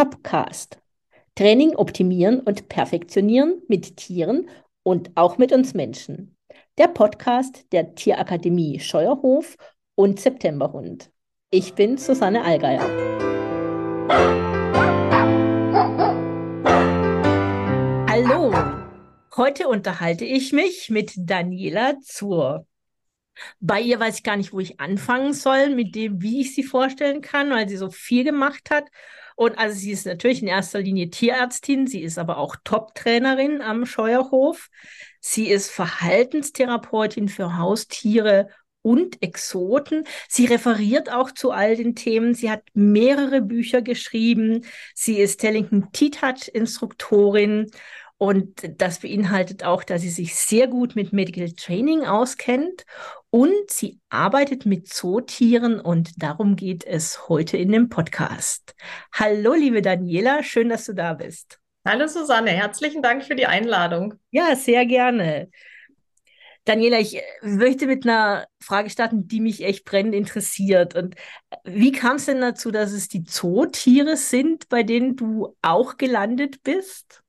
Topcast. Training optimieren und perfektionieren mit Tieren und auch mit uns Menschen. Der Podcast der Tierakademie Scheuerhof und Septemberhund. Ich bin Susanne Allgeier. Hallo, heute unterhalte ich mich mit Daniela Zur. Bei ihr weiß ich gar nicht, wo ich anfangen soll, mit dem, wie ich sie vorstellen kann, weil sie so viel gemacht hat. Und also sie ist natürlich in erster Linie Tierärztin, sie ist aber auch Top-Trainerin am Scheuerhof. Sie ist Verhaltenstherapeutin für Haustiere und Exoten. Sie referiert auch zu all den Themen. Sie hat mehrere Bücher geschrieben. Sie ist Tellington T-Touch-Instruktorin und das beinhaltet auch, dass sie sich sehr gut mit Medical Training auskennt und sie arbeitet mit Zootieren und darum geht es heute in dem Podcast. Hallo, liebe Daniela, schön, dass du da bist. Hallo Susanne, herzlichen Dank für die Einladung. Ja, sehr gerne. Daniela, ich äh, möchte mit einer Frage starten, die mich echt brennend interessiert. Und äh, wie kam es denn dazu, dass es die Zootiere sind, bei denen du auch gelandet bist?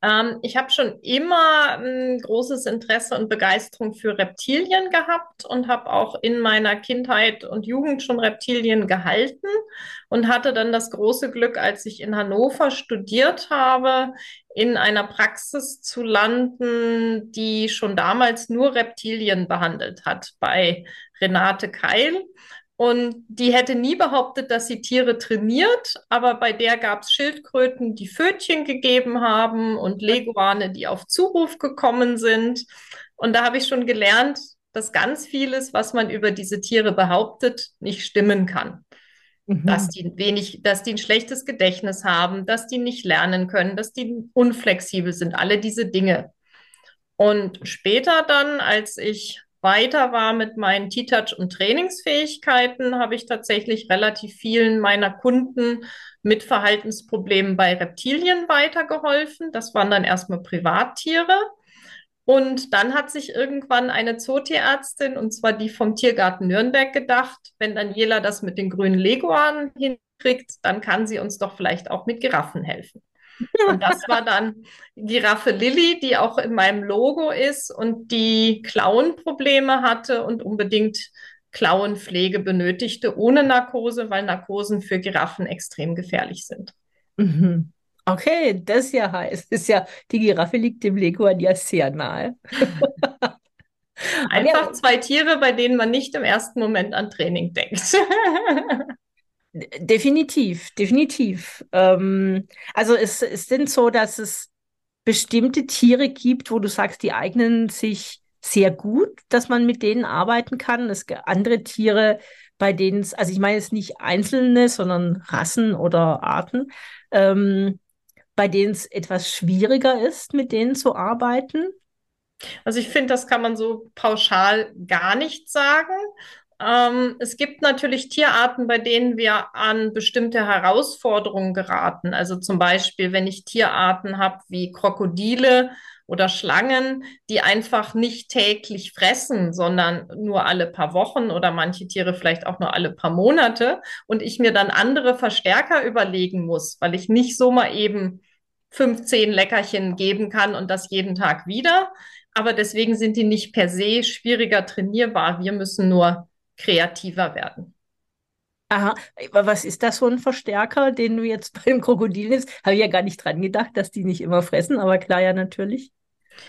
Ähm, ich habe schon immer ein großes Interesse und Begeisterung für Reptilien gehabt und habe auch in meiner Kindheit und Jugend schon Reptilien gehalten und hatte dann das große Glück, als ich in Hannover studiert habe, in einer Praxis zu landen, die schon damals nur Reptilien behandelt hat, bei Renate Keil. Und die hätte nie behauptet, dass sie Tiere trainiert, aber bei der gab es Schildkröten, die Pfötchen gegeben haben und Leguane, die auf Zuruf gekommen sind. Und da habe ich schon gelernt, dass ganz vieles, was man über diese Tiere behauptet, nicht stimmen kann. Mhm. Dass die wenig, dass die ein schlechtes Gedächtnis haben, dass die nicht lernen können, dass die unflexibel sind, alle diese Dinge. Und später dann, als ich weiter war mit meinen T-Touch und Trainingsfähigkeiten, habe ich tatsächlich relativ vielen meiner Kunden mit Verhaltensproblemen bei Reptilien weitergeholfen. Das waren dann erstmal Privattiere. Und dann hat sich irgendwann eine Zootierärztin, und zwar die vom Tiergarten Nürnberg, gedacht, wenn Daniela das mit den grünen Leguanen hinkriegt, dann kann sie uns doch vielleicht auch mit Giraffen helfen. Und das war dann Giraffe Lilly, die auch in meinem Logo ist und die Klauenprobleme hatte und unbedingt Klauenpflege benötigte ohne Narkose, weil Narkosen für Giraffen extrem gefährlich sind. Mhm. Okay, das ist ja heiß. ist ja, die Giraffe liegt dem Leguan ja sehr nahe. Einfach zwei Tiere, bei denen man nicht im ersten Moment an Training denkt. Definitiv, definitiv. Ähm, also es ist denn so, dass es bestimmte Tiere gibt, wo du sagst, die eignen sich sehr gut, dass man mit denen arbeiten kann. Es gibt andere Tiere, bei denen es, also ich meine jetzt nicht einzelne, sondern Rassen oder Arten, ähm, bei denen es etwas schwieriger ist, mit denen zu arbeiten. Also ich finde, das kann man so pauschal gar nicht sagen. Ähm, es gibt natürlich Tierarten, bei denen wir an bestimmte Herausforderungen geraten. Also zum Beispiel, wenn ich Tierarten habe wie Krokodile oder Schlangen, die einfach nicht täglich fressen, sondern nur alle paar Wochen oder manche Tiere vielleicht auch nur alle paar Monate und ich mir dann andere Verstärker überlegen muss, weil ich nicht so mal eben 15 Leckerchen geben kann und das jeden Tag wieder. Aber deswegen sind die nicht per se schwieriger trainierbar. Wir müssen nur kreativer werden. Aha, was ist das für ein Verstärker, den du jetzt beim Krokodil nimmst? Habe ich ja gar nicht dran gedacht, dass die nicht immer fressen, aber klar ja natürlich.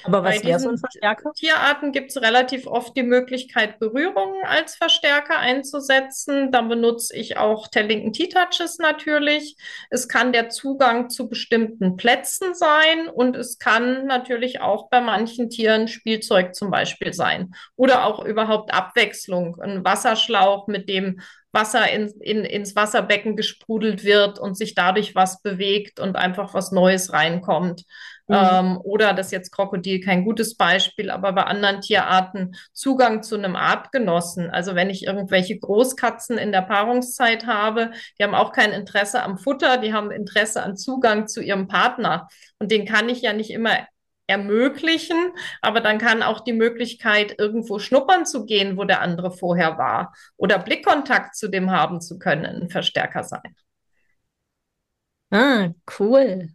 Aber was wäre so ein Verstärker? Tierarten gibt es relativ oft die Möglichkeit, Berührungen als Verstärker einzusetzen. Dann benutze ich auch Tellington T-Touches natürlich. Es kann der Zugang zu bestimmten Plätzen sein und es kann natürlich auch bei manchen Tieren Spielzeug zum Beispiel sein. Oder auch überhaupt Abwechslung. Ein Wasserschlauch, mit dem Wasser in, in, ins Wasserbecken gesprudelt wird und sich dadurch was bewegt und einfach was Neues reinkommt. Mhm. Ähm, oder das ist jetzt Krokodil kein gutes Beispiel, aber bei anderen Tierarten Zugang zu einem Artgenossen. Also wenn ich irgendwelche Großkatzen in der Paarungszeit habe, die haben auch kein Interesse am Futter, die haben Interesse an Zugang zu ihrem Partner. Und den kann ich ja nicht immer ermöglichen, aber dann kann auch die Möglichkeit, irgendwo schnuppern zu gehen, wo der andere vorher war, oder Blickkontakt zu dem haben zu können, ein Verstärker sein. Ah, cool.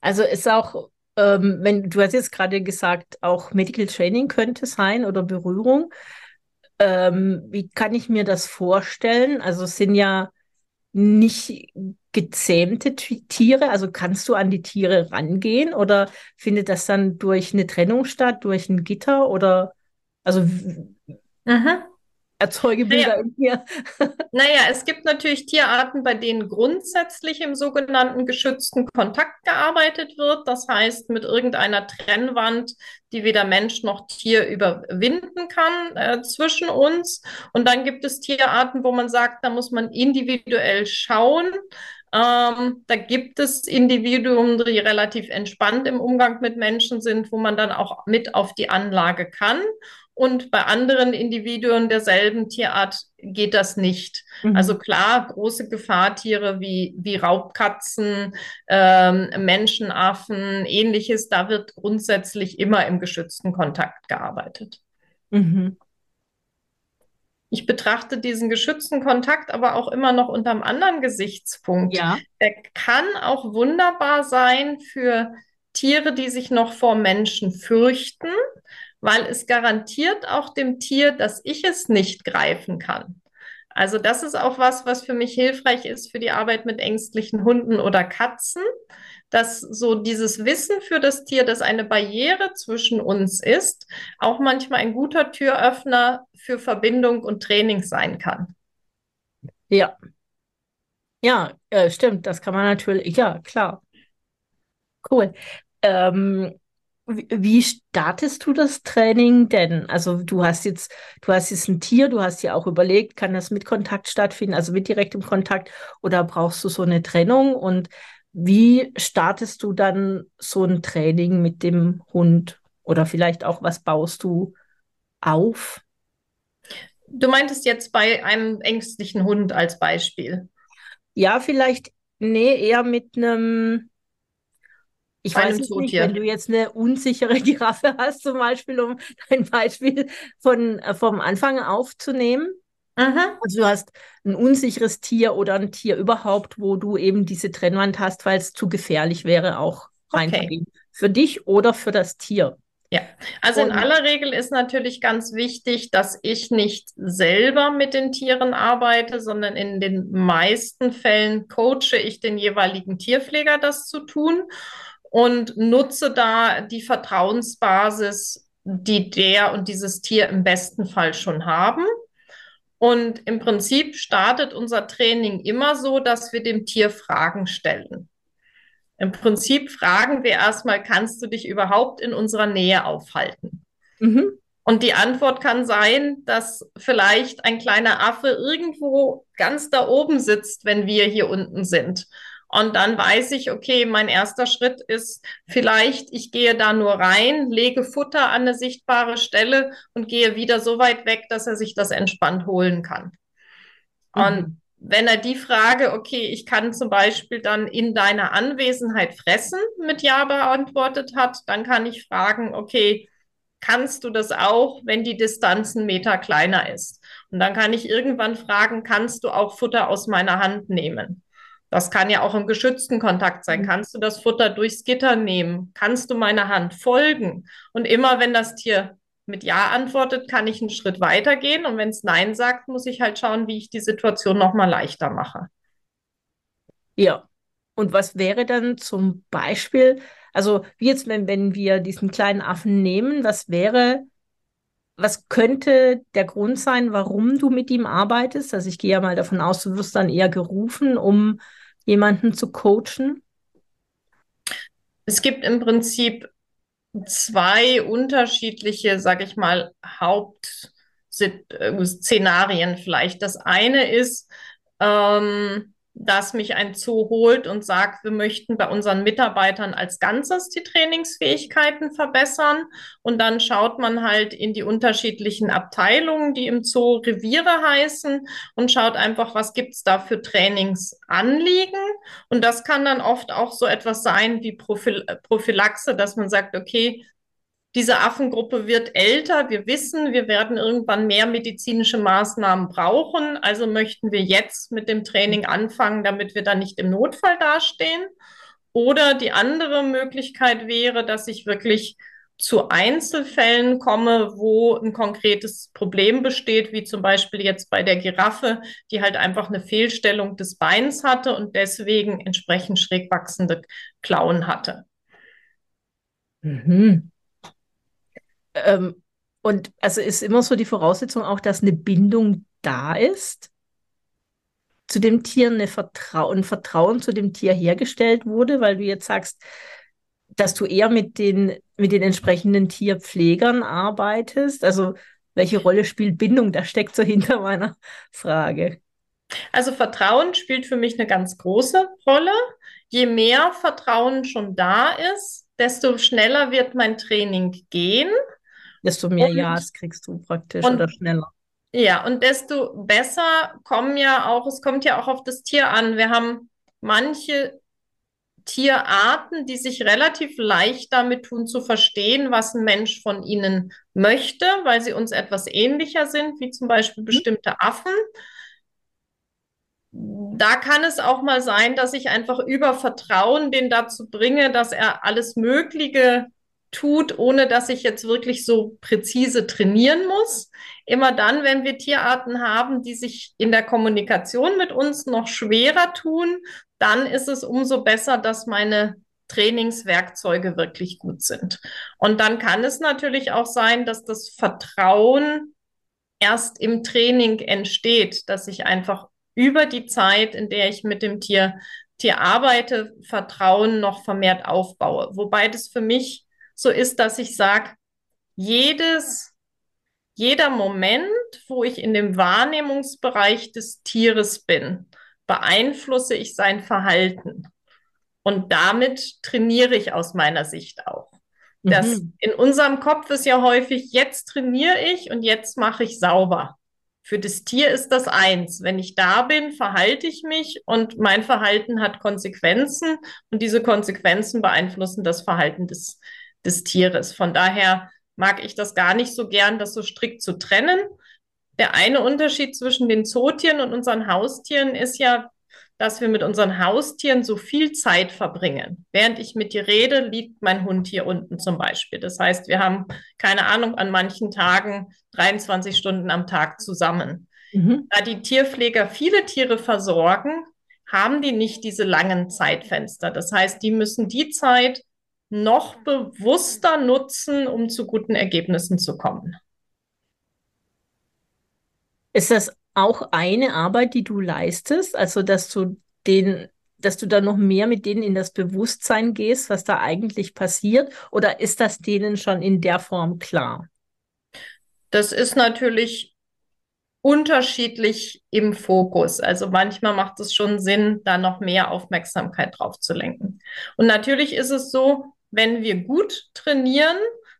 Also ist auch, ähm, wenn du hast jetzt gerade gesagt, auch Medical Training könnte sein oder Berührung. Ähm, wie kann ich mir das vorstellen? Also sind ja nicht gezähmte Tiere, also kannst du an die Tiere rangehen oder findet das dann durch eine Trennung statt, durch ein Gitter oder also w- Erzeuge Naja, Bilder in mir? Naja, es gibt natürlich Tierarten, bei denen grundsätzlich im sogenannten geschützten Kontakt gearbeitet wird. Das heißt, mit irgendeiner Trennwand, die weder Mensch noch Tier überwinden kann, äh, zwischen uns. Und dann gibt es Tierarten, wo man sagt, da muss man individuell schauen. Ähm, da gibt es Individuen, die relativ entspannt im Umgang mit Menschen sind, wo man dann auch mit auf die Anlage kann. Und bei anderen Individuen derselben Tierart geht das nicht. Also Mhm. klar, große Gefahrtiere wie, wie Raubkatzen, ähm, Menschenaffen, ähnliches, da wird grundsätzlich immer im geschützten Kontakt gearbeitet. Mhm. Ich betrachte diesen geschützten Kontakt aber auch immer noch unter einem anderen Gesichtspunkt. Ja. Der kann auch wunderbar sein für Tiere, die sich noch vor Menschen fürchten, weil es garantiert auch dem Tier, dass ich es nicht greifen kann. Also das ist auch was, was für mich hilfreich ist für die Arbeit mit ängstlichen Hunden oder Katzen, dass so dieses Wissen für das Tier, dass eine Barriere zwischen uns ist, auch manchmal ein guter Türöffner für Verbindung und Training sein kann. Ja. Ja, äh, stimmt, das kann man natürlich, ja, klar. Cool. Ähm, wie, startest du das Training denn? Also du hast jetzt, du hast jetzt ein Tier, du hast dir auch überlegt, kann das mit Kontakt stattfinden, also mit direktem Kontakt, oder brauchst du so eine Trennung? Und wie startest du dann so ein Training mit dem Hund? Oder vielleicht auch, was baust du auf? Du meintest jetzt bei einem ängstlichen Hund als Beispiel. Ja, vielleicht, nee, eher mit einem. Ich weiß jetzt nicht, wenn du jetzt eine unsichere Giraffe hast, zum Beispiel, um ein Beispiel von, äh, vom Anfang aufzunehmen. Mhm. Also du hast ein unsicheres Tier oder ein Tier überhaupt, wo du eben diese Trennwand hast, weil es zu gefährlich wäre, auch Okay. reinzugehen. Für dich oder für das Tier. Ja, also in aller Regel ist natürlich ganz wichtig, dass ich nicht selber mit den Tieren arbeite, sondern in den meisten Fällen coache ich den jeweiligen Tierpfleger, das zu tun und nutze da die Vertrauensbasis, die der und dieses Tier im besten Fall schon haben. Und im Prinzip startet unser Training immer so, dass wir dem Tier Fragen stellen. Im Prinzip fragen wir erstmal, kannst du dich überhaupt in unserer Nähe aufhalten? mhm, Und die Antwort kann sein, dass vielleicht ein kleiner Affe irgendwo ganz da oben sitzt, wenn wir hier unten sind. Und dann weiß ich, okay, mein erster Schritt ist vielleicht, ich gehe da nur rein, lege Futter an eine sichtbare Stelle und gehe wieder so weit weg, dass er sich das entspannt holen kann. Und mhm, wenn er die Frage, okay, ich kann zum Beispiel dann in deiner Anwesenheit fressen, mit Ja beantwortet hat, dann kann ich fragen, okay, kannst du das auch, wenn die Distanz einen Meter kleiner ist? Und dann kann ich irgendwann fragen, kannst du auch Futter aus meiner Hand nehmen? Das kann ja auch im geschützten Kontakt sein. mhm. Kannst du das Futter durchs Gitter nehmen? Kannst du meiner Hand folgen? Und immer wenn das Tier mit Ja antwortet, kann ich einen Schritt weitergehen. Und wenn es Nein sagt, muss ich halt schauen, wie ich die Situation nochmal leichter mache. Ja. Und was wäre dann zum Beispiel, also wie jetzt, wenn, wenn wir diesen kleinen Affen nehmen, was wäre, was könnte der Grund sein, warum du mit ihm arbeitest? Also ich gehe ja mal davon aus, du wirst dann eher gerufen, um jemanden zu coachen. Es gibt im Prinzip zwei unterschiedliche, sag ich mal, Hauptszenarien vielleicht. Das eine ist, ähm, dass mich ein Zoo holt und sagt, wir möchten bei unseren Mitarbeitern als Ganzes die Trainingsfähigkeiten verbessern. Und dann schaut man halt in die unterschiedlichen Abteilungen, die im Zoo Reviere heißen, und schaut einfach, was gibt's da für Trainingsanliegen. Und das kann dann oft auch so etwas sein wie Prophyl Prophylaxe, dass man sagt, okay, diese Affengruppe wird älter. Wir wissen, wir werden irgendwann mehr medizinische Maßnahmen brauchen. Also möchten wir jetzt mit dem Training anfangen, damit wir dann nicht im Notfall dastehen. Oder die andere Möglichkeit wäre, dass ich wirklich zu Einzelfällen komme, wo ein konkretes Problem besteht, wie zum Beispiel jetzt bei der Giraffe, die halt einfach eine Fehlstellung des Beins hatte und deswegen entsprechend schräg wachsende Klauen hatte. Mhm. Ähm, und also ist immer so die Voraussetzung auch, dass eine Bindung da ist zu dem Tier, eine Vertrau ein Vertrauen zu dem Tier hergestellt wurde, weil du jetzt sagst, dass du eher mit den, mit den entsprechenden Tierpflegern arbeitest. Also welche Rolle spielt Bindung? Da steckt so hinter meiner Frage. Also Vertrauen spielt für mich eine ganz große Rolle. Je mehr Vertrauen schon da ist, desto schneller wird mein Training gehen. Desto mehr und, Ja's kriegst du praktisch und, oder schneller. Ja, und desto besser kommen ja auch, es kommt ja auch auf das Tier an. Wir haben manche Tierarten, die sich relativ leicht damit tun zu verstehen, was ein Mensch von ihnen möchte, weil sie uns etwas ähnlicher sind, wie zum Beispiel mhm. bestimmte Affen. Da kann es auch mal sein, dass ich einfach über Vertrauen den dazu bringe, dass er alles Mögliche tut, ohne dass ich jetzt wirklich so präzise trainieren muss. Immer dann, wenn wir Tierarten haben, die sich in der Kommunikation mit uns noch schwerer tun, dann ist es umso besser, dass meine Trainingswerkzeuge wirklich gut sind. Und dann kann es natürlich auch sein, dass das Vertrauen erst im Training entsteht, dass ich einfach über die Zeit, in der ich mit dem Tier, Tier arbeite, Vertrauen noch vermehrt aufbaue. Wobei das für mich so ist, dass ich sage, jedes, jeder Moment, wo ich in dem Wahrnehmungsbereich des Tieres bin, beeinflusse ich sein Verhalten. Und damit trainiere ich aus meiner Sicht auch. Das mhm. in unserem Kopf ist ja häufig, jetzt trainiere ich und jetzt mache ich sauber. Für das Tier ist das eins. Wenn ich da bin, verhalte ich mich und mein Verhalten hat Konsequenzen und diese Konsequenzen beeinflussen das Verhalten des, des Tieres. Von daher mag ich das gar nicht so gern, das so strikt zu trennen. Der eine Unterschied zwischen den Zootieren und unseren Haustieren ist ja, dass wir mit unseren Haustieren so viel Zeit verbringen. Während ich mit dir rede, liegt mein Hund hier unten zum Beispiel. Das heißt, wir haben, keine Ahnung, an manchen Tagen 23 Stunden am Tag zusammen. Mhm. Da die Tierpfleger viele Tiere versorgen, haben die nicht diese langen Zeitfenster. Das heißt, die müssen die Zeit noch bewusster nutzen, um zu guten Ergebnissen zu kommen. Ist das auch eine Arbeit, die du leistest? Also, dass du den, dass du da noch mehr mit denen in das Bewusstsein gehst, was da eigentlich passiert? Oder ist das denen schon in der Form klar? Das ist natürlich unterschiedlich im Fokus. Also manchmal macht es schon Sinn, da noch mehr Aufmerksamkeit drauf zu lenken. Und natürlich ist es so, wenn wir gut trainieren,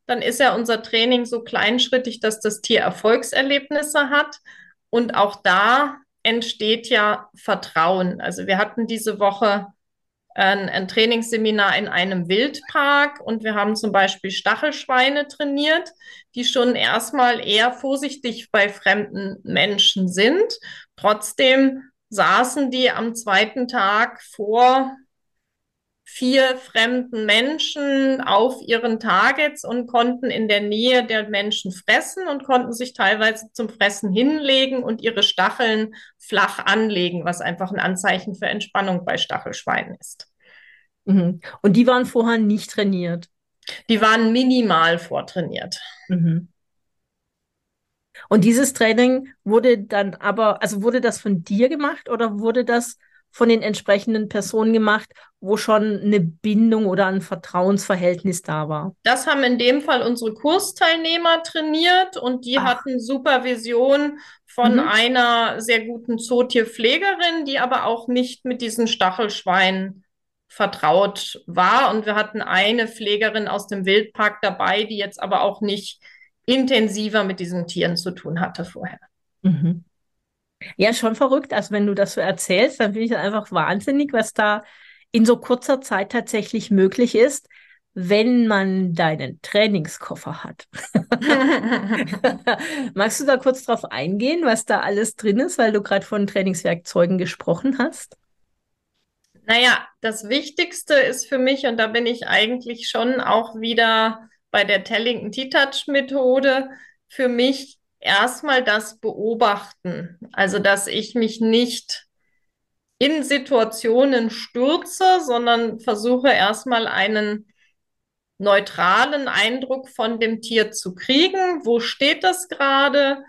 dann ist ja unser Training so kleinschrittig, dass das Tier Erfolgserlebnisse hat. Und auch da entsteht ja Vertrauen. Also wir hatten diese Woche ein, ein, Trainingsseminar in einem Wildpark und wir haben zum Beispiel Stachelschweine trainiert, die schon erstmal eher vorsichtig bei fremden Menschen sind. Trotzdem saßen die am zweiten Tag vor vier fremden Menschen auf ihren Targets und konnten in der Nähe der Menschen fressen und konnten sich teilweise zum Fressen hinlegen und ihre Stacheln flach anlegen, was einfach ein Anzeichen für Entspannung bei Stachelschweinen ist. Mhm. Und die waren vorher nicht trainiert? Die waren minimal vortrainiert. Mhm. Und dieses Training wurde dann aber, also wurde das von dir gemacht oder wurde das von den entsprechenden Personen gemacht, wo schon eine Bindung oder ein Vertrauensverhältnis da war? Das haben in dem Fall unsere Kursteilnehmer trainiert und die Ach. hatten Supervision von mhm. einer sehr guten Zootierpflegerin, die aber auch nicht mit diesen Stachelschweinen vertraut war. Und wir hatten eine Pflegerin aus dem Wildpark dabei, die jetzt aber auch nicht intensiver mit diesen Tieren zu tun hatte vorher. Mhm. Ja, schon verrückt. Also wenn du das so erzählst, dann finde ich einfach wahnsinnig, was da in so kurzer Zeit tatsächlich möglich ist. wenn man deinen Trainingskoffer hat. Magst du da kurz drauf eingehen, was da alles drin ist, weil du gerade von Trainingswerkzeugen gesprochen hast? Naja, das Wichtigste ist für mich, und da bin ich eigentlich schon auch wieder bei der Tellington T-Touch-Methode, für mich erstmal das Beobachten. Also, dass ich mich nicht in Situationen stürze, sondern versuche erstmal einen neutralen Eindruck von dem Tier zu kriegen. Wo steht das gerade?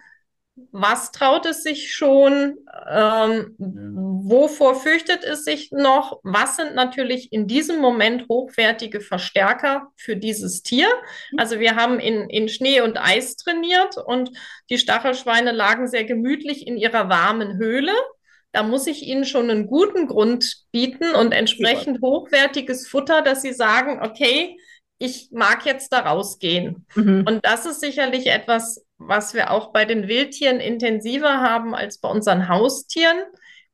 Was traut es sich schon? Ähm, wovor fürchtet es sich noch? Was sind natürlich in diesem Moment hochwertige Verstärker für dieses Tier? Also wir haben in, in Schnee und Eis trainiert und die Stachelschweine lagen sehr gemütlich in ihrer warmen Höhle. Da muss ich ihnen schon einen guten Grund bieten und entsprechend hochwertiges Futter, dass sie sagen, okay, ich mag jetzt da rausgehen. Mhm. Und das ist sicherlich etwas, was wir auch bei den Wildtieren intensiver haben als bei unseren Haustieren.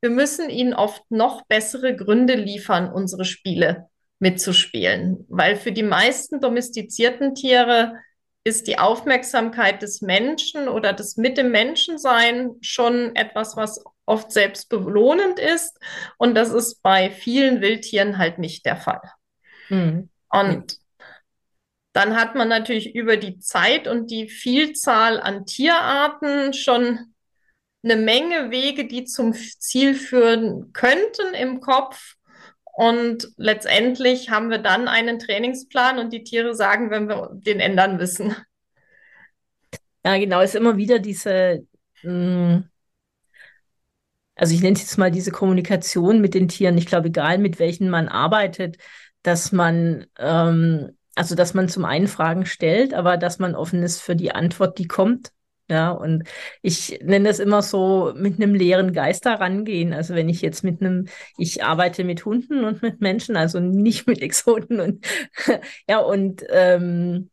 Wir müssen ihnen oft noch bessere Gründe liefern, unsere Spiele mitzuspielen, weil für die meisten domestizierten Tiere ist die Aufmerksamkeit des Menschen oder das mit dem Menschensein schon etwas, was oft selbst belohnend ist. Und das ist bei vielen Wildtieren halt nicht der Fall. Mhm. Und dann hat man natürlich über die Zeit und die Vielzahl an Tierarten schon eine Menge Wege, die zum Ziel führen könnten im Kopf. Und letztendlich haben wir dann einen Trainingsplan und die Tiere sagen, wenn wir den ändern müssen. Ja, genau, es ist immer wieder diese, mm, also ich nenne es jetzt mal diese Kommunikation mit den Tieren. Ich glaube, egal mit welchen man arbeitet, dass man ähm, also, dass man zum einen Fragen stellt, aber dass man offen ist für die Antwort, die kommt. Ja, und ich nenne das immer so mit einem leeren Geist da rangehen. Also wenn ich jetzt mit einem, ich arbeite mit Hunden und mit Menschen, also nicht mit Exoten und ja, und ähm,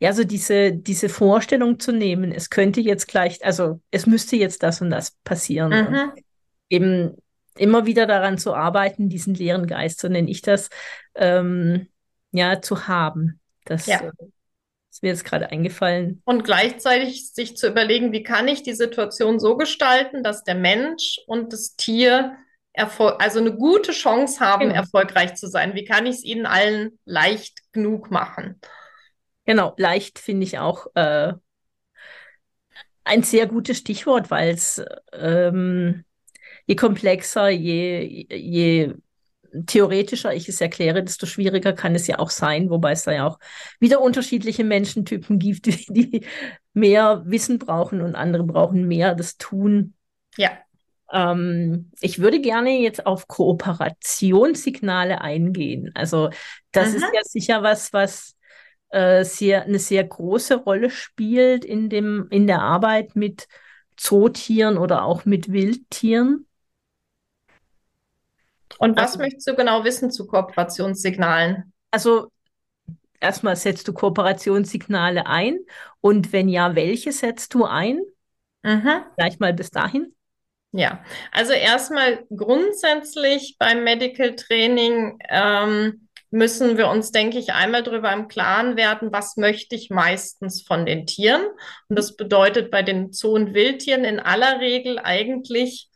ja, so diese, diese Vorstellung zu nehmen, es könnte jetzt gleich, also es müsste jetzt das und das passieren. Mhm. Und eben immer wieder daran zu arbeiten, diesen leeren Geist, so nenne ich das, ähm, ja, zu haben. Das ja. Äh, ist mir jetzt gerade eingefallen. Und gleichzeitig sich zu überlegen, wie kann ich die Situation so gestalten, dass der Mensch und das Tier also eine gute Chance haben, genau. erfolgreich zu sein. Wie kann ich es ihnen allen leicht genug machen? Genau, leicht finde ich auch äh, ein sehr gutes Stichwort, weil es ähm, je komplexer, je, je theoretischer ich es erkläre, desto schwieriger kann es ja auch sein, wobei es da ja auch wieder unterschiedliche Menschentypen gibt, die mehr Wissen brauchen und andere brauchen mehr das Tun. Ja. Ähm, ich würde gerne jetzt auf Kooperationssignale eingehen. Also das Aha. ist ja sicher was, was äh, sehr, eine sehr große Rolle spielt in dem, in der Arbeit mit Zootieren oder auch mit Wildtieren. Und was also, möchtest du genau wissen zu Kooperationssignalen? Also erstmal setzt du Kooperationssignale ein und wenn ja, welche setzt du ein? Mhm. Gleich mal bis dahin. Ja, also erstmal grundsätzlich beim Medical Training ähm, müssen wir uns, denke ich, einmal darüber im Klaren werden, was möchte ich meistens von den Tieren. Und das bedeutet bei den Zoo- und Wildtieren in aller Regel eigentlich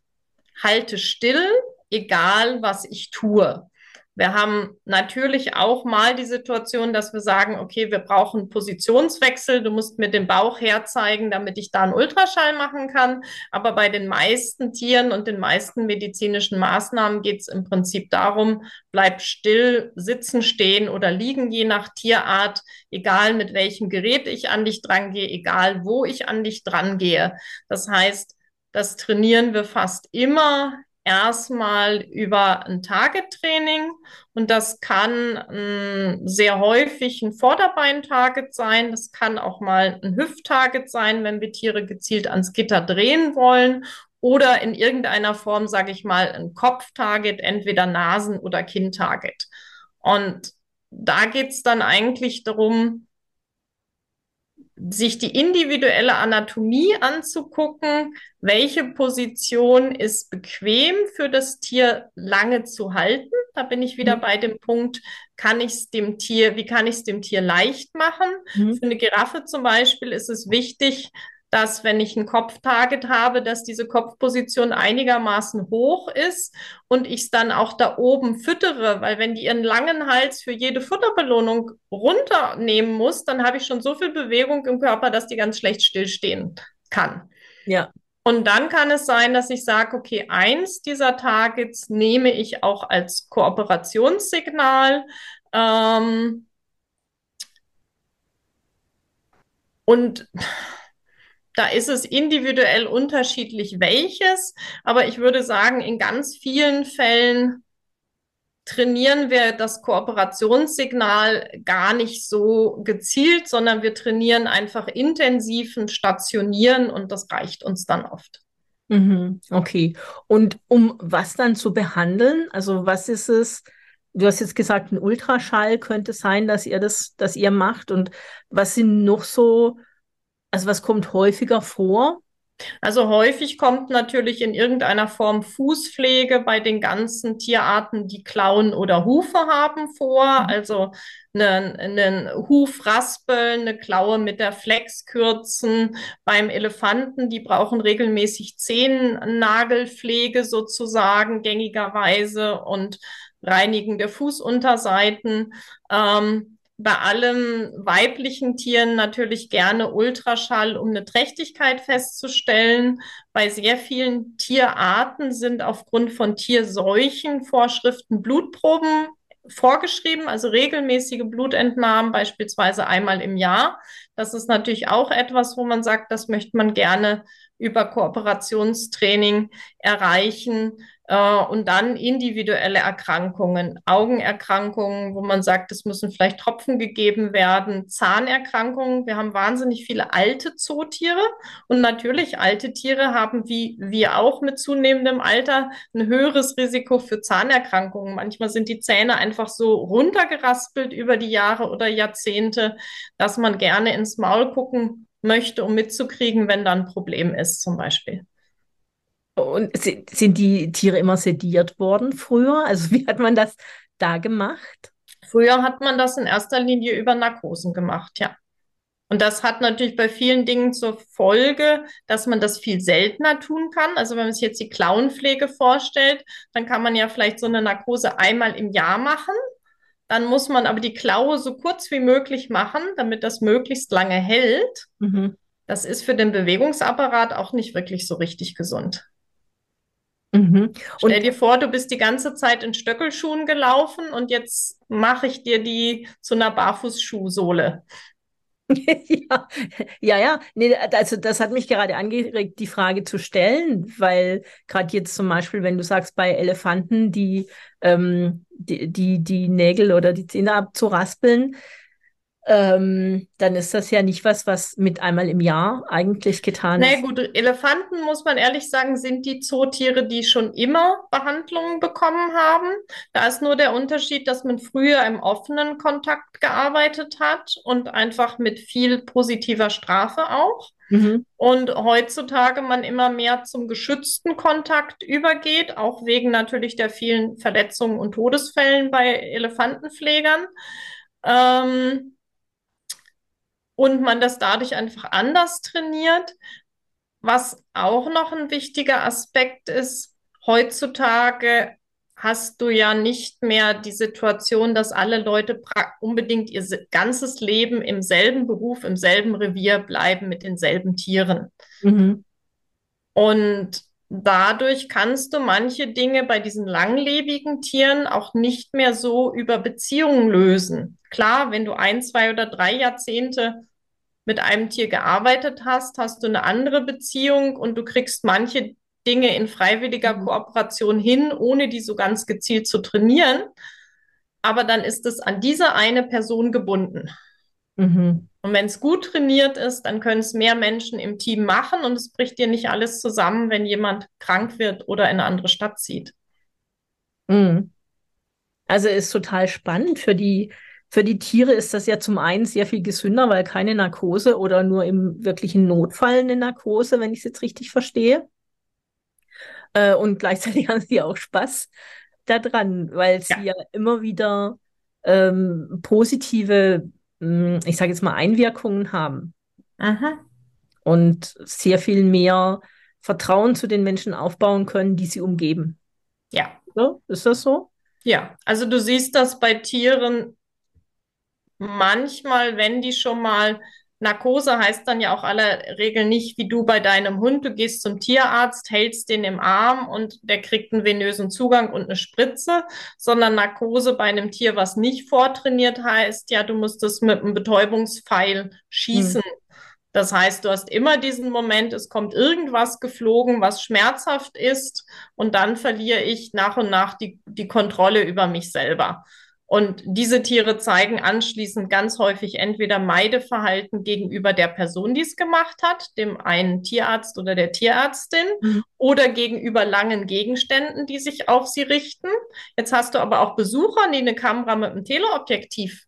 halte still, egal was ich tue. Wir haben natürlich auch mal die Situation, dass wir sagen, okay, wir brauchen Positionswechsel. Du musst mir den Bauch herzeigen, damit ich da einen Ultraschall machen kann. Aber bei den meisten Tieren und den meisten medizinischen Maßnahmen geht es im Prinzip darum, bleib still, sitzen, stehen oder liegen, je nach Tierart, egal mit welchem Gerät ich an dich drangehe, egal wo ich an dich drangehe. Das heißt, das trainieren wir fast immer erstmal über ein Target-Training und das kann äh, sehr häufig ein Vorderbein-Target sein. Das kann auch mal ein Hüft-Target sein, wenn wir Tiere gezielt ans Gitter drehen wollen oder in irgendeiner Form, sage ich mal, ein Kopf-Target, entweder Nasen- oder Kinn-Target. Und da geht es dann eigentlich darum, sich die individuelle Anatomie anzugucken, welche Position ist bequem für das Tier lange zu halten. Da bin ich wieder mhm. bei dem Punkt, kann ich es dem Tier, wie kann ich es dem Tier leicht machen? Mhm. Für eine Giraffe zum Beispiel ist es wichtig, dass wenn ich ein Kopftarget habe, dass diese Kopfposition einigermaßen hoch ist und ich es dann auch da oben füttere, weil wenn die ihren langen Hals für jede Futterbelohnung runternehmen muss, dann habe ich schon so viel Bewegung im Körper, dass die ganz schlecht stillstehen kann. Ja. Und dann kann es sein, dass ich sage, okay, eins dieser Targets nehme ich auch als Kooperationssignal. Ähm, und da ist es individuell unterschiedlich welches, aber ich würde sagen, in ganz vielen Fällen trainieren wir das Kooperationssignal gar nicht so gezielt, sondern wir trainieren einfach intensiven Stationieren und das reicht uns dann oft. Mhm, okay. Und um was dann zu behandeln? Also was ist es? Du hast jetzt gesagt, ein Ultraschall könnte sein, dass ihr das, dass ihr macht. Und was sind noch so also was kommt häufiger vor? Also häufig kommt natürlich in irgendeiner Form Fußpflege bei den ganzen Tierarten, die Klauen oder Hufe haben vor. Mhm. Also einen, einen Hufraspeln, eine Klaue mit der Flex kürzen. Beim Elefanten, die brauchen regelmäßig Zehennagelpflege sozusagen gängigerweise und Reinigen der Fußunterseiten. Ähm, bei allen weiblichen Tieren natürlich gerne Ultraschall, um eine Trächtigkeit festzustellen. Bei sehr vielen Tierarten sind aufgrund von Tierseuchen Vorschriften Blutproben vorgeschrieben, also regelmäßige Blutentnahmen, beispielsweise einmal im Jahr. Das ist natürlich auch etwas, wo man sagt, das möchte man gerne über Kooperationstraining erreichen. Äh, und dann individuelle Erkrankungen, Augenerkrankungen, wo man sagt, es müssen vielleicht Tropfen gegeben werden, Zahnerkrankungen. Wir haben wahnsinnig viele alte Zootiere und natürlich alte Tiere haben wie wir auch mit zunehmendem Alter ein höheres Risiko für Zahnerkrankungen. Manchmal sind die Zähne einfach so runtergeraspelt über die Jahre oder Jahrzehnte, dass man gerne ins Maul gucken möchte, um mitzukriegen, wenn da ein Problem ist, zum Beispiel. Und sind die Tiere immer sediert worden früher? Also wie hat man das da gemacht? Früher hat man das in erster Linie über Narkosen gemacht, ja. Und das hat natürlich bei vielen Dingen zur Folge, dass man das viel seltener tun kann. Also wenn man sich jetzt die Klauenpflege vorstellt, dann kann man ja vielleicht so eine Narkose einmal im Jahr machen. Dann muss man aber die Klaue so kurz wie möglich machen, damit das möglichst lange hält. Mhm. Das ist für den Bewegungsapparat auch nicht wirklich so richtig gesund. Mhm. Stell dir vor, du bist die ganze Zeit in Stöckelschuhen gelaufen und jetzt mache ich dir die zu einer Barfußschuhsohle. ja, ja, ja. Nee, also das hat mich gerade angeregt, die Frage zu stellen, weil gerade jetzt zum Beispiel, wenn du sagst, bei Elefanten die, ähm, die, die, die Nägel oder die Zähne abzuraspeln, ähm, dann ist das ja nicht was, was mit einmal im Jahr eigentlich getan ist. Na gut, Elefanten, muss man ehrlich sagen, sind die Zootiere, die schon immer Behandlungen bekommen haben. Da ist nur der Unterschied, dass man früher im offenen Kontakt gearbeitet hat und einfach mit viel positiver Strafe auch. Mhm. Und heutzutage man immer mehr zum geschützten Kontakt übergeht, auch wegen natürlich der vielen Verletzungen und Todesfällen bei Elefantenpflegern. Ähm, und man das dadurch einfach anders trainiert. Was auch noch ein wichtiger Aspekt ist, heutzutage hast du ja nicht mehr die Situation, dass alle Leute unbedingt ihr ganzes Leben im selben Beruf, im selben Revier bleiben mit denselben Tieren. Mhm. Und dadurch kannst du manche Dinge bei diesen langlebigen Tieren auch nicht mehr so über Beziehungen lösen. Klar, wenn du ein, zwei oder drei Jahrzehnte mit einem Tier gearbeitet hast, hast du eine andere Beziehung und du kriegst manche Dinge in freiwilliger mhm. Kooperation hin, ohne die so ganz gezielt zu trainieren. Aber dann ist es an diese eine Person gebunden. Mhm. Und wenn es gut trainiert ist, dann können es mehr Menschen im Team machen und es bricht dir nicht alles zusammen, wenn jemand krank wird oder in eine andere Stadt zieht. Mhm. Also ist total spannend für die, für die Tiere ist das ja zum einen sehr viel gesünder, weil keine Narkose oder nur im wirklichen Notfall eine Narkose, wenn ich es jetzt richtig verstehe. Äh, und gleichzeitig haben sie auch Spaß. daran, weil sie ja, ja immer wieder ähm, positive, ich sage jetzt mal, Einwirkungen haben. Aha. Und sehr viel mehr Vertrauen zu den Menschen aufbauen können, die sie umgeben. Ja. So, ist das so? Ja, also du siehst das bei Tieren manchmal, wenn die schon mal Narkose heißt dann ja auch aller Regel nicht, wie du bei deinem Hund. Du gehst zum Tierarzt, hältst den im Arm und der kriegt einen venösen Zugang und eine Spritze, sondern Narkose bei einem Tier, was nicht vortrainiert heißt, ja, du musst es mit einem Betäubungspfeil schießen. Hm. Das heißt, du hast immer diesen Moment, es kommt irgendwas geflogen, was schmerzhaft ist, und dann verliere ich nach und nach die, die Kontrolle über mich selber. Und diese Tiere zeigen anschließend ganz häufig entweder Meideverhalten gegenüber der Person, die es gemacht hat, dem einen Tierarzt oder der Tierärztin, mhm. oder gegenüber langen Gegenständen, die sich auf sie richten. Jetzt hast du aber auch Besucher, die eine Kamera mit einem Teleobjektiv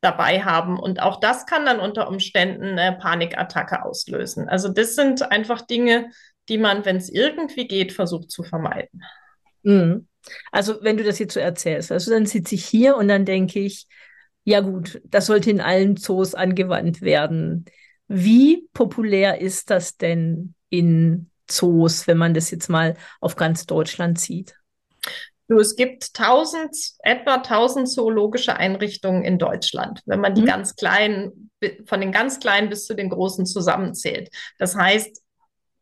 dabei haben. Und auch das kann dann unter Umständen eine Panikattacke auslösen. Also das sind einfach Dinge, die man, wenn es irgendwie geht, versucht zu vermeiden. Mhm. Also wenn du das jetzt so erzählst, also dann sitze ich hier und dann denke ich, ja gut, das sollte in allen Zoos angewandt werden. Wie populär ist das denn in Zoos, wenn man das jetzt mal auf ganz Deutschland sieht? Du, es gibt tausend, etwa tausend zoologische Einrichtungen in Deutschland, wenn man die mhm. ganz kleinen, von den ganz kleinen bis zu den großen zusammenzählt. Das heißt,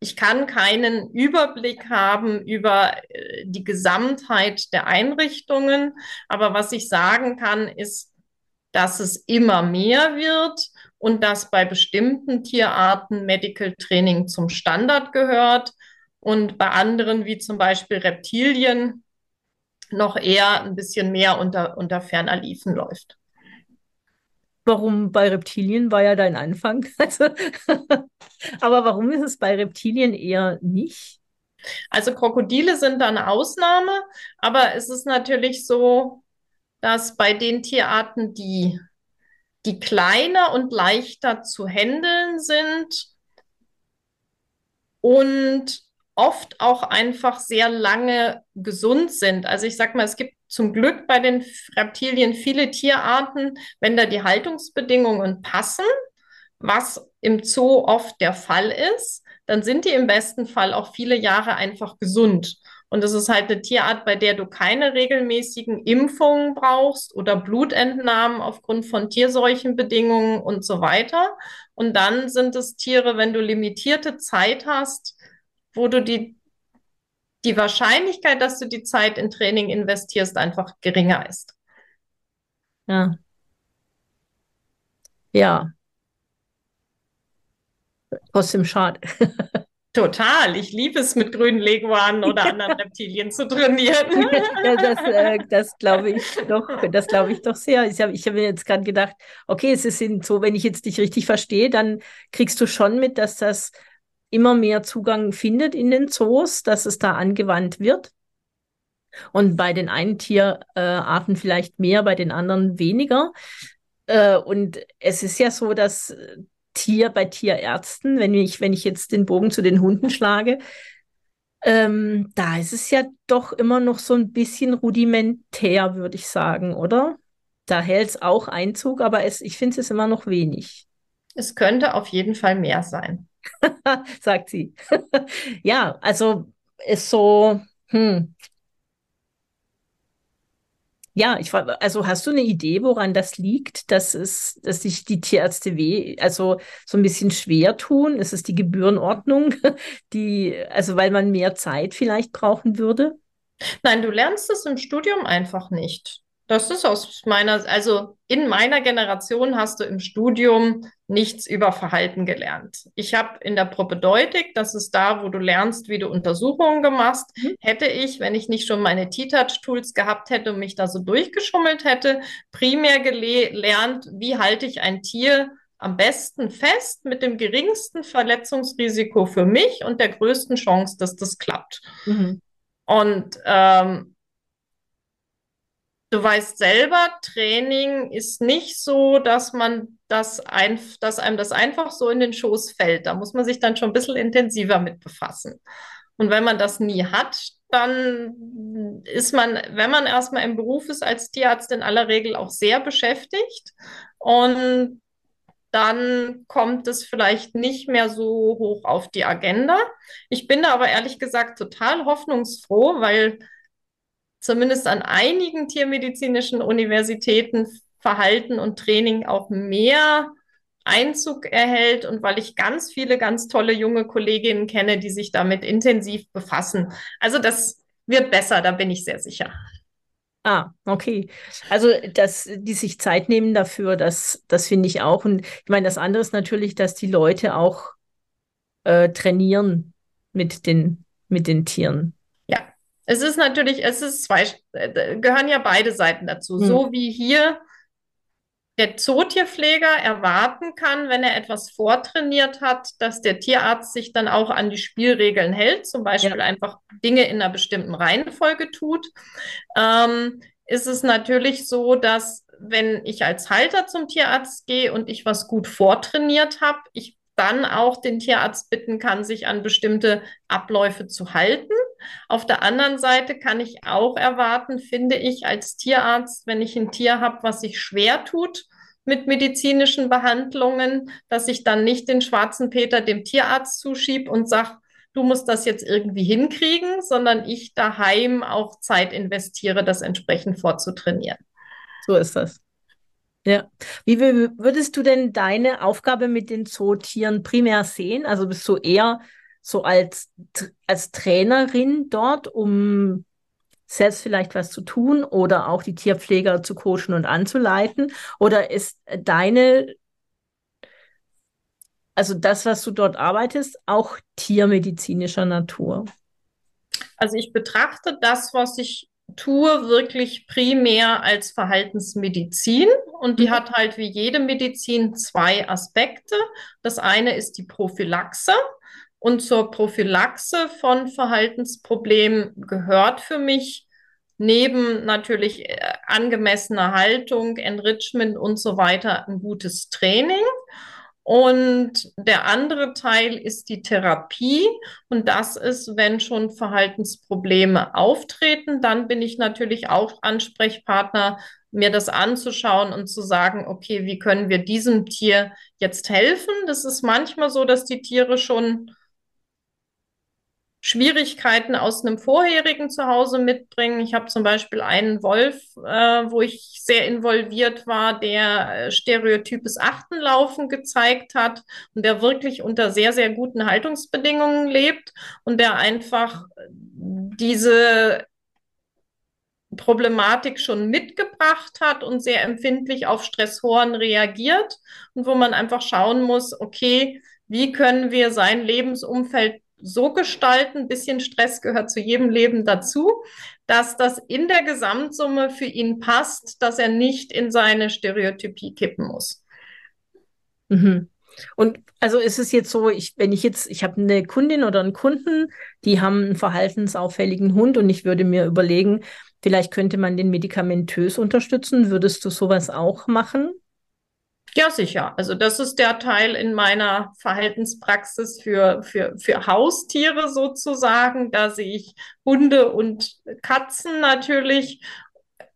ich kann keinen Überblick haben über äh, die Gesamtheit der Einrichtungen, aber was ich sagen kann, ist, dass es immer mehr wird und dass bei bestimmten Tierarten Medical Training zum Standard gehört und bei anderen, wie zum Beispiel Reptilien, noch eher ein bisschen mehr unter, unter ferner Liefen läuft. Warum bei Reptilien war ja dein Anfang. Also, aber warum ist es bei Reptilien eher nicht? Also Krokodile sind da eine Ausnahme, aber es ist natürlich so, dass bei den Tierarten, die, die kleiner und leichter zu handeln sind und oft auch einfach sehr lange gesund sind. Also ich sag mal, es gibt zum Glück bei den Reptilien viele Tierarten, wenn da die Haltungsbedingungen passen, was im Zoo oft der Fall ist, dann sind die im besten Fall auch viele Jahre einfach gesund. Und das ist halt eine Tierart, bei der du keine regelmäßigen Impfungen brauchst oder Blutentnahmen aufgrund von Tierseuchenbedingungen und so weiter. Und dann sind es Tiere, wenn du limitierte Zeit hast, wo du die die Wahrscheinlichkeit, dass du die Zeit in Training investierst, einfach geringer ist. Ja. Ja. Trotzdem schade. Total. Ich liebe es, mit grünen Leguanen oder anderen Reptilien zu trainieren. ja, das, äh, das glaube ich doch, das glaube ich doch sehr. Ich habe ich hab mir jetzt gerade gedacht, okay, es ist so, wenn ich jetzt dich richtig verstehe, dann kriegst du schon mit, dass das immer mehr Zugang findet in den Zoos, dass es da angewandt wird. Und bei den einen Tierarten vielleicht mehr, bei den anderen weniger. Äh, und es ist ja so, dass Tier bei Tierärzten, wenn ich, wenn ich jetzt den Bogen zu den Hunden schlage, ähm, da ist es ja doch immer noch so ein bisschen rudimentär, würde ich sagen, oder? Da hält es auch Einzug, aber es, ich finde es immer noch wenig. Es könnte auf jeden Fall mehr sein. sagt sie. ja, also ist so, hm. Ja, ich also hast du eine Idee, woran das liegt, dass es, dass sich die Tierärzte weh, also so ein bisschen schwer tun? Ist es die Gebührenordnung, die, also weil man mehr Zeit vielleicht brauchen würde? Nein, du lernst es im Studium einfach nicht. Das ist aus meiner, also in meiner Generation hast du im Studium nichts über Verhalten gelernt. Ich habe in der Propedeutik, das ist da, wo du lernst, wie du Untersuchungen machst, mhm. hätte ich, wenn ich nicht schon meine T-Touch-Tools gehabt hätte und mich da so durchgeschummelt hätte, primär gelernt, wie halte ich ein Tier am besten fest mit dem geringsten Verletzungsrisiko für mich und der größten Chance, dass das klappt. Mhm. Und ähm, Du weißt selber, Training ist nicht so, dass man das ein, dass einem das einfach so in den Schoß fällt. Da muss man sich dann schon ein bisschen intensiver mit befassen. Und wenn man das nie hat, dann ist man, wenn man erstmal im Beruf ist als Tierarzt, in aller Regel auch sehr beschäftigt. Und dann kommt es vielleicht nicht mehr so hoch auf die Agenda. Ich bin da aber ehrlich gesagt total hoffnungsfroh, weil zumindest an einigen tiermedizinischen Universitäten Verhalten und Training auch mehr Einzug erhält und weil ich ganz viele ganz tolle junge Kolleginnen kenne, die sich damit intensiv befassen. Also das wird besser, da bin ich sehr sicher. Ah, okay. Also, dass die sich Zeit nehmen dafür, das, das finde ich auch. Und ich meine, das andere ist natürlich, dass die Leute auch äh, trainieren mit den, mit den Tieren. Es ist natürlich, es ist zwei, äh, gehören ja beide Seiten dazu. Hm. So wie hier der Zootierpfleger erwarten kann, wenn er etwas vortrainiert hat, dass der Tierarzt sich dann auch an die Spielregeln hält, zum Beispiel ja. einfach Dinge in einer bestimmten Reihenfolge tut, ähm, ist es natürlich so, dass wenn ich als Halter zum Tierarzt gehe und ich was gut vortrainiert habe, ich dann auch den Tierarzt bitten kann, sich an bestimmte Abläufe zu halten. Auf der anderen Seite kann ich auch erwarten, finde ich als Tierarzt, wenn ich ein Tier habe, was sich schwer tut mit medizinischen Behandlungen, dass ich dann nicht den schwarzen Peter dem Tierarzt zuschiebe und sage, du musst das jetzt irgendwie hinkriegen, sondern ich daheim auch Zeit investiere, das entsprechend vorzutrainieren. So ist das. Ja. Wie würdest du denn deine Aufgabe mit den Zootieren primär sehen? Also bist du eher so als, als Trainerin dort, um selbst vielleicht was zu tun oder auch die Tierpfleger zu coachen und anzuleiten? Oder ist deine, also das, was du dort arbeitest, auch tiermedizinischer Natur? Also ich betrachte das, was ich tue, wirklich primär als Verhaltensmedizin. Und die mhm. hat halt wie jede Medizin zwei Aspekte. Das eine ist die Prophylaxe. Und zur Prophylaxe von Verhaltensproblemen gehört für mich neben natürlich äh, angemessener Haltung, Enrichment und so weiter ein gutes Training. Und der andere Teil ist die Therapie. Und das ist, wenn schon Verhaltensprobleme auftreten, dann bin ich natürlich auch Ansprechpartner, mir das anzuschauen und zu sagen, okay, wie können wir diesem Tier jetzt helfen? Das ist manchmal so, dass die Tiere schon Schwierigkeiten aus einem vorherigen Zuhause mitbringen. Ich habe zum Beispiel einen Wolf, äh, wo ich sehr involviert war, der äh, stereotypes Achtenlaufen gezeigt hat und der wirklich unter sehr, sehr guten Haltungsbedingungen lebt und der einfach diese Problematik schon mitgebracht hat und sehr empfindlich auf Stressoren reagiert und wo man einfach schauen muss, okay, wie können wir sein Lebensumfeld so gestalten, ein bisschen Stress gehört zu jedem Leben dazu, dass das in der Gesamtsumme für ihn passt, dass er nicht in seine Stereotypie kippen muss. Mhm. Und also ist es jetzt so, ich, wenn ich jetzt, ich habe eine Kundin oder einen Kunden, die haben einen verhaltensauffälligen Hund und ich würde mir überlegen, vielleicht könnte man den medikamentös unterstützen. Würdest du sowas auch machen? Ja, sicher. Also das ist der Teil in meiner Verhaltenspraxis für, für, für Haustiere sozusagen. Da sehe ich Hunde und Katzen natürlich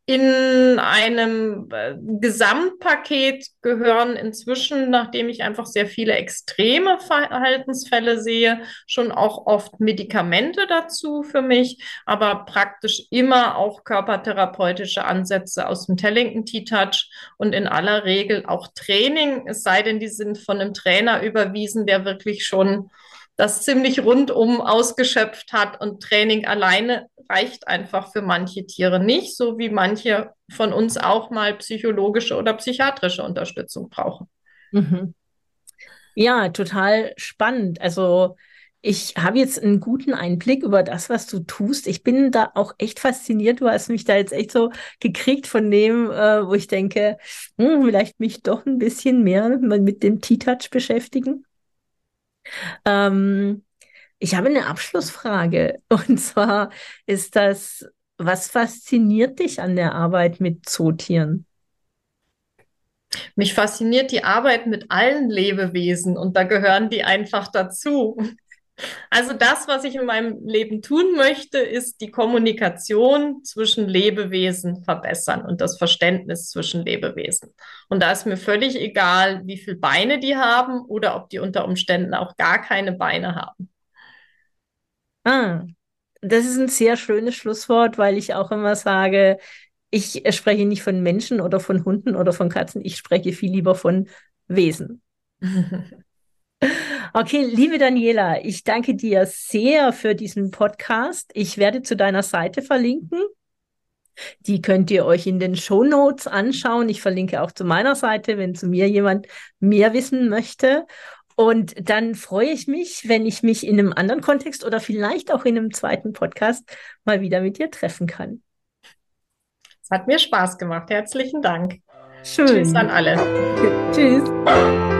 in einem äh, Gesamtpaket gehören inzwischen, nachdem ich einfach sehr viele extreme Verhaltensfälle sehe, schon auch oft Medikamente dazu für mich, aber praktisch immer auch körpertherapeutische Ansätze aus dem Tellington T-Touch und in aller Regel auch Training, es sei denn, die sind von einem Trainer überwiesen, der wirklich schon das ziemlich rundum ausgeschöpft hat und Training alleine reicht einfach für manche Tiere nicht, so wie manche von uns auch mal psychologische oder psychiatrische Unterstützung brauchen. Mhm. Ja, total spannend. Also ich habe jetzt einen guten Einblick über das, was du tust. Ich bin da auch echt fasziniert. Du hast mich da jetzt echt so gekriegt von dem, äh, wo ich denke, hm, vielleicht mich doch ein bisschen mehr mit dem T-Touch beschäftigen. Ähm, ich habe eine Abschlussfrage. Und zwar ist das, was fasziniert dich an der Arbeit mit Zootieren? Mich fasziniert die Arbeit mit allen Lebewesen und da gehören die einfach dazu. Also das, was ich in meinem Leben tun möchte, ist die Kommunikation zwischen Lebewesen verbessern und das Verständnis zwischen Lebewesen. Und da ist mir völlig egal, wie viele Beine die haben oder ob die unter Umständen auch gar keine Beine haben. Ah, das ist ein sehr schönes Schlusswort, weil ich auch immer sage, ich spreche nicht von Menschen oder von Hunden oder von Katzen, ich spreche viel lieber von Wesen. Okay, liebe Daniela, ich danke dir sehr für diesen Podcast. Ich werde zu deiner Seite verlinken. Die könnt ihr euch in den Show Notes anschauen. Ich verlinke auch zu meiner Seite, wenn zu mir jemand mehr wissen möchte. Und dann freue ich mich, wenn ich mich in einem anderen Kontext oder vielleicht auch in einem zweiten Podcast mal wieder mit dir treffen kann. Es hat mir Spaß gemacht. Herzlichen Dank. Schön. Tschüss an alle. Tschüss.